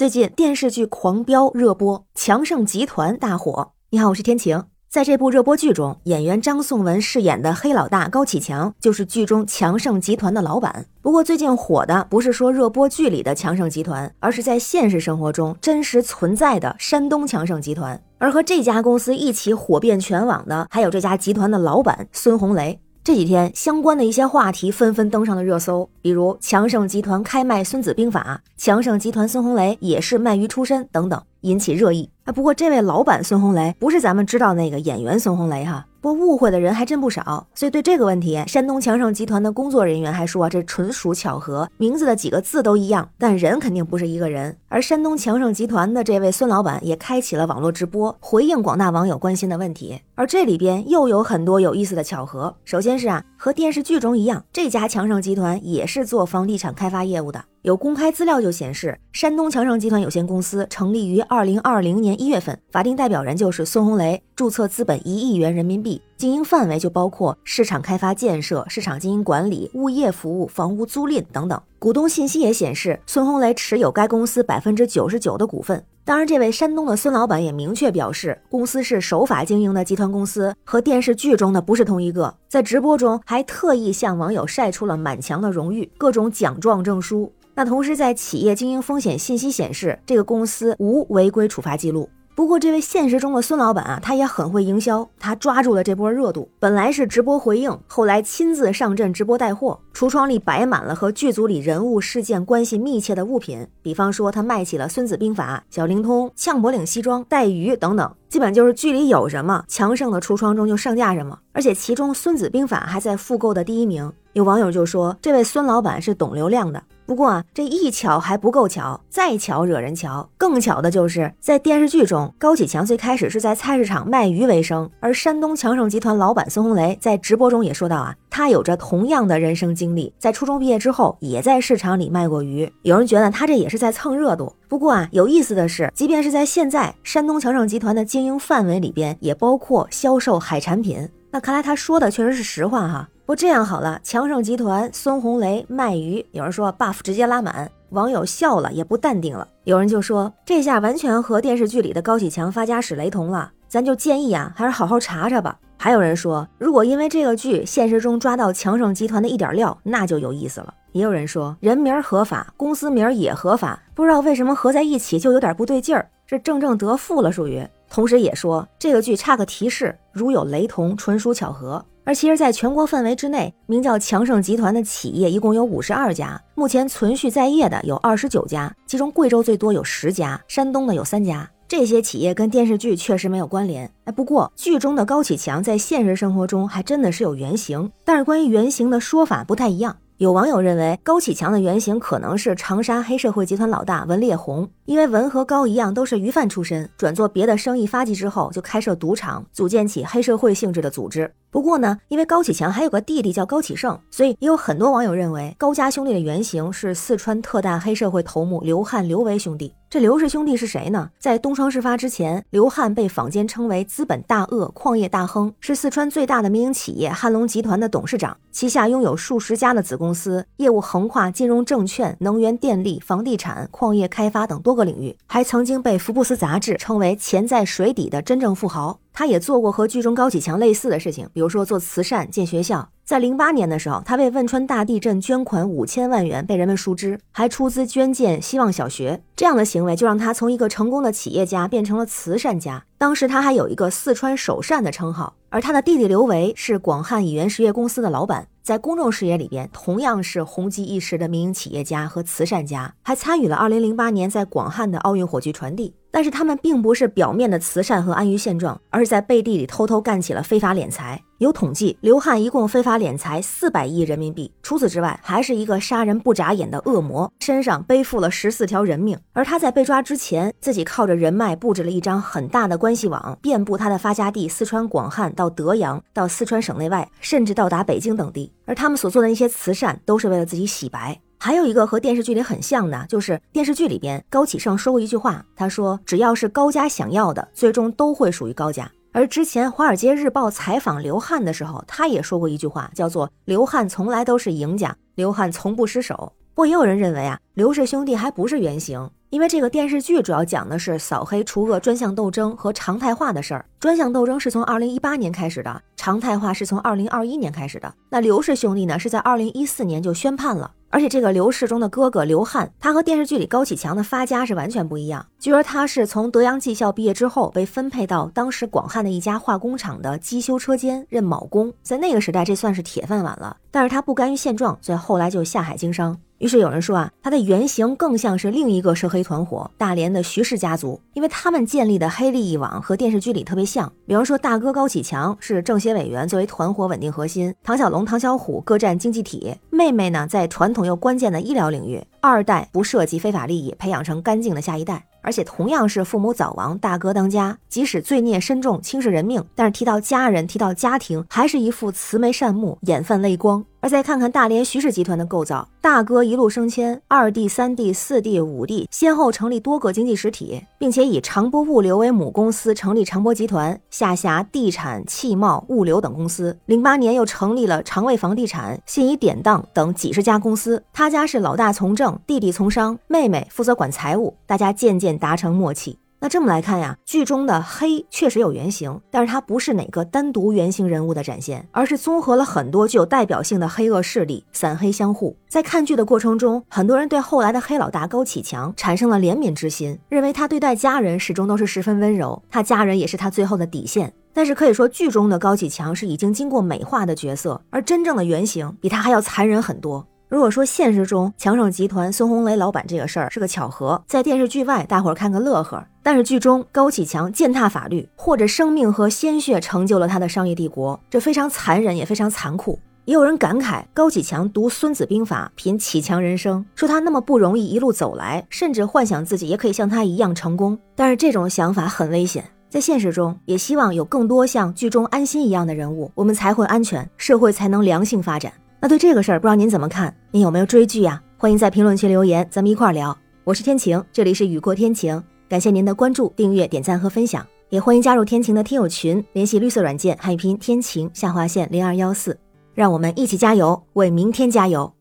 最近电视剧狂飙热播，强盛集团大火。你好，我是天晴。在这部热播剧中，演员张颂文饰演的黑老大高启强就是剧中强盛集团的老板。不过最近火的不是说热播剧里的强盛集团，而是在现实生活中真实存在的山东强盛集团。而和这家公司一起火遍全网的，还有这家集团的老板孙红雷。这几天相关的一些话题纷纷登上了热搜，比如强盛集团开卖《孙子兵法》，强盛集团孙红雷也是卖鱼出身等等，引起热议。啊，不过这位老板孙红雷不是咱们知道那个演员孙红雷哈。不过误会的人还真不少，所以对这个问题，山东强盛集团的工作人员还说这纯属巧合，名字的几个字都一样，但人肯定不是一个人。而山东强盛集团的这位孙老板也开启了网络直播，回应广大网友关心的问题。而这里边又有很多有意思的巧合。首先是啊，和电视剧中一样，这家强盛集团也是做房地产开发业务的。有公开资料就显示，山东强盛集团有限公司成立于二零二零年一月份，法定代表人就是孙红雷，注册资本一亿元人民币，经营范围就包括市场开发建设、市场经营管理、物业服务、房屋租赁等等。股东信息也显示，孙红雷持有该公司百分之九十九的股份。当然，这位山东的孙老板也明确表示，公司是守法经营的集团公司，和电视剧中的不是同一个。在直播中还特意向网友晒出了满墙的荣誉，各种奖状证书。那同时，在企业经营风险信息显示，这个公司无违规处罚记录。不过，这位现实中的孙老板啊，他也很会营销，他抓住了这波热度。本来是直播回应，后来亲自上阵直播带货，橱窗里摆满了和剧组里人物事件关系密切的物品。比方说，他卖起了《孙子兵法》、小灵通、呛脖领西装、带鱼等等，基本就是剧里有什么，强盛的橱窗中就上架什么。而且其中《孙子兵法》还在复购的第一名。有网友就说，这位孙老板是懂流量的。不过啊，这一巧还不够巧，再巧惹人瞧。更巧的就是在电视剧中，高启强最开始是在菜市场卖鱼为生，而山东强盛集团老板孙红雷在直播中也说到啊，他有着同样的人生经历，在初中毕业之后也在市场里卖过鱼。有人觉得他这也是在蹭热度。不过啊，有意思的是，即便是在现在，山东强盛集团的经营范围里边也包括销售海产品。那看来他说的确实是实话哈。不这样好了，强盛集团孙红雷卖鱼，有人说 buff 直接拉满，网友笑了也不淡定了。有人就说这下完全和电视剧里的高启强发家史雷同了，咱就建议啊，还是好好查查吧。还有人说，如果因为这个剧现实中抓到强盛集团的一点料，那就有意思了。也有人说人名合法，公司名也合法，不知道为什么合在一起就有点不对劲儿，这正正得负了属于。同时也说这个剧差个提示，如有雷同，纯属巧合。而其实，在全国范围之内，名叫强盛集团的企业一共有五十二家，目前存续在业的有二十九家，其中贵州最多有十家，山东的有三家。这些企业跟电视剧确实没有关联。哎，不过剧中的高启强在现实生活中还真的是有原型，但是关于原型的说法不太一样。有网友认为，高启强的原型可能是长沙黑社会集团老大文烈红，因为文和高一样都是鱼贩出身，转做别的生意发迹之后，就开设赌场，组建起黑社会性质的组织。不过呢，因为高启强还有个弟弟叫高启盛，所以也有很多网友认为高家兄弟的原型是四川特大黑社会头目刘汉、刘维兄弟。这刘氏兄弟是谁呢？在东窗事发之前，刘汉被坊间称为资本大鳄、矿业大亨，是四川最大的民营企业汉龙集团的董事长，旗下拥有数十家的子公司，业务横跨金融、证券、能源、电力、房地产、矿业开发等多个领域，还曾经被福布斯杂志称为潜在水底的真正富豪。他也做过和剧中高启强类似的事情，比如说做慈善、建学校。在零八年的时候，他为汶川大地震捐款五千万元，被人们熟知，还出资捐建希望小学。这样的行为就让他从一个成功的企业家变成了慈善家。当时他还有一个“四川首善”的称号。而他的弟弟刘维是广汉以源实业公司的老板，在公众视野里边同样是红极一时的民营企业家和慈善家，还参与了2008年在广汉的奥运火炬传递。但是他们并不是表面的慈善和安于现状，而是在背地里偷偷干起了非法敛财。有统计，刘汉一共非法敛财四百亿人民币。除此之外，还是一个杀人不眨眼的恶魔，身上背负了十四条人命。而他在被抓之前，自己靠着人脉布置了一张很大的关系网，遍布他的发家地四川广汉到德阳，到四川省内外，甚至到达北京等地。而他们所做的那些慈善，都是为了自己洗白。还有一个和电视剧里很像的，就是电视剧里边高启盛说过一句话，他说：“只要是高家想要的，最终都会属于高家。”而之前《华尔街日报》采访刘汉的时候，他也说过一句话，叫做“刘汉从来都是赢家，刘汉从不失手”。不过也有人认为啊，刘氏兄弟还不是原型。因为这个电视剧主要讲的是扫黑除恶专项斗争和常态化的事儿。专项斗争是从二零一八年开始的，常态化是从二零二一年开始的。那刘氏兄弟呢，是在二零一四年就宣判了。而且这个刘世忠的哥哥刘汉，他和电视剧里高启强的发家是完全不一样。据说他是从德阳技校毕业之后，被分配到当时广汉的一家化工厂的机修车间任铆工，在那个时代这算是铁饭碗了。但是他不甘于现状，所以后来就下海经商。于是有人说啊，他的原型更像是另一个涉黑团伙大连的徐氏家族，因为他们建立的黑利益网和电视剧里特别像。比方说，大哥高启强是政协委员，作为团伙稳定核心；唐小龙、唐小虎各占经济体；妹妹呢，在传统又关键的医疗领域，二代不涉及非法利益，培养成干净的下一代。而且同样是父母早亡，大哥当家，即使罪孽深重，轻视人命，但是提到家人，提到家庭，还是一副慈眉善目，眼泛泪光。而再看看大连徐氏集团的构造，大哥一路升迁，二弟、三弟、四弟、五弟先后成立多个经济实体，并且以长波物流为母公司，成立长波集团，下辖地产、汽贸、物流等公司。零八年又成立了长卫房地产、信宜典当等几十家公司。他家是老大从政，弟弟从商，妹妹负责管财务，大家渐渐达成默契。那这么来看呀，剧中的黑确实有原型，但是它不是哪个单独原型人物的展现，而是综合了很多具有代表性的黑恶势力，散黑相互。在看剧的过程中，很多人对后来的黑老大高启强产生了怜悯之心，认为他对待家人始终都是十分温柔，他家人也是他最后的底线。但是可以说，剧中的高启强是已经经过美化的角色，而真正的原型比他还要残忍很多。如果说现实中强盛集团孙红雷老板这个事儿是个巧合，在电视剧外大伙儿看个乐呵，但是剧中高启强践踏法律，或者生命和鲜血成就了他的商业帝国，这非常残忍也非常残酷。也有人感慨高启强读《孙子兵法》，品启强人生，说他那么不容易一路走来，甚至幻想自己也可以像他一样成功。但是这种想法很危险，在现实中也希望有更多像剧中安心一样的人物，我们才会安全，社会才能良性发展。那对这个事儿，不知道您怎么看？您有没有追剧呀？欢迎在评论区留言，咱们一块儿聊。我是天晴，这里是雨过天晴，感谢您的关注、订阅、点赞和分享，也欢迎加入天晴的听友群，联系绿色软件汉语拼天晴下划线零二幺四，让我们一起加油，为明天加油。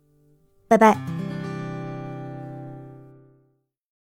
拜拜。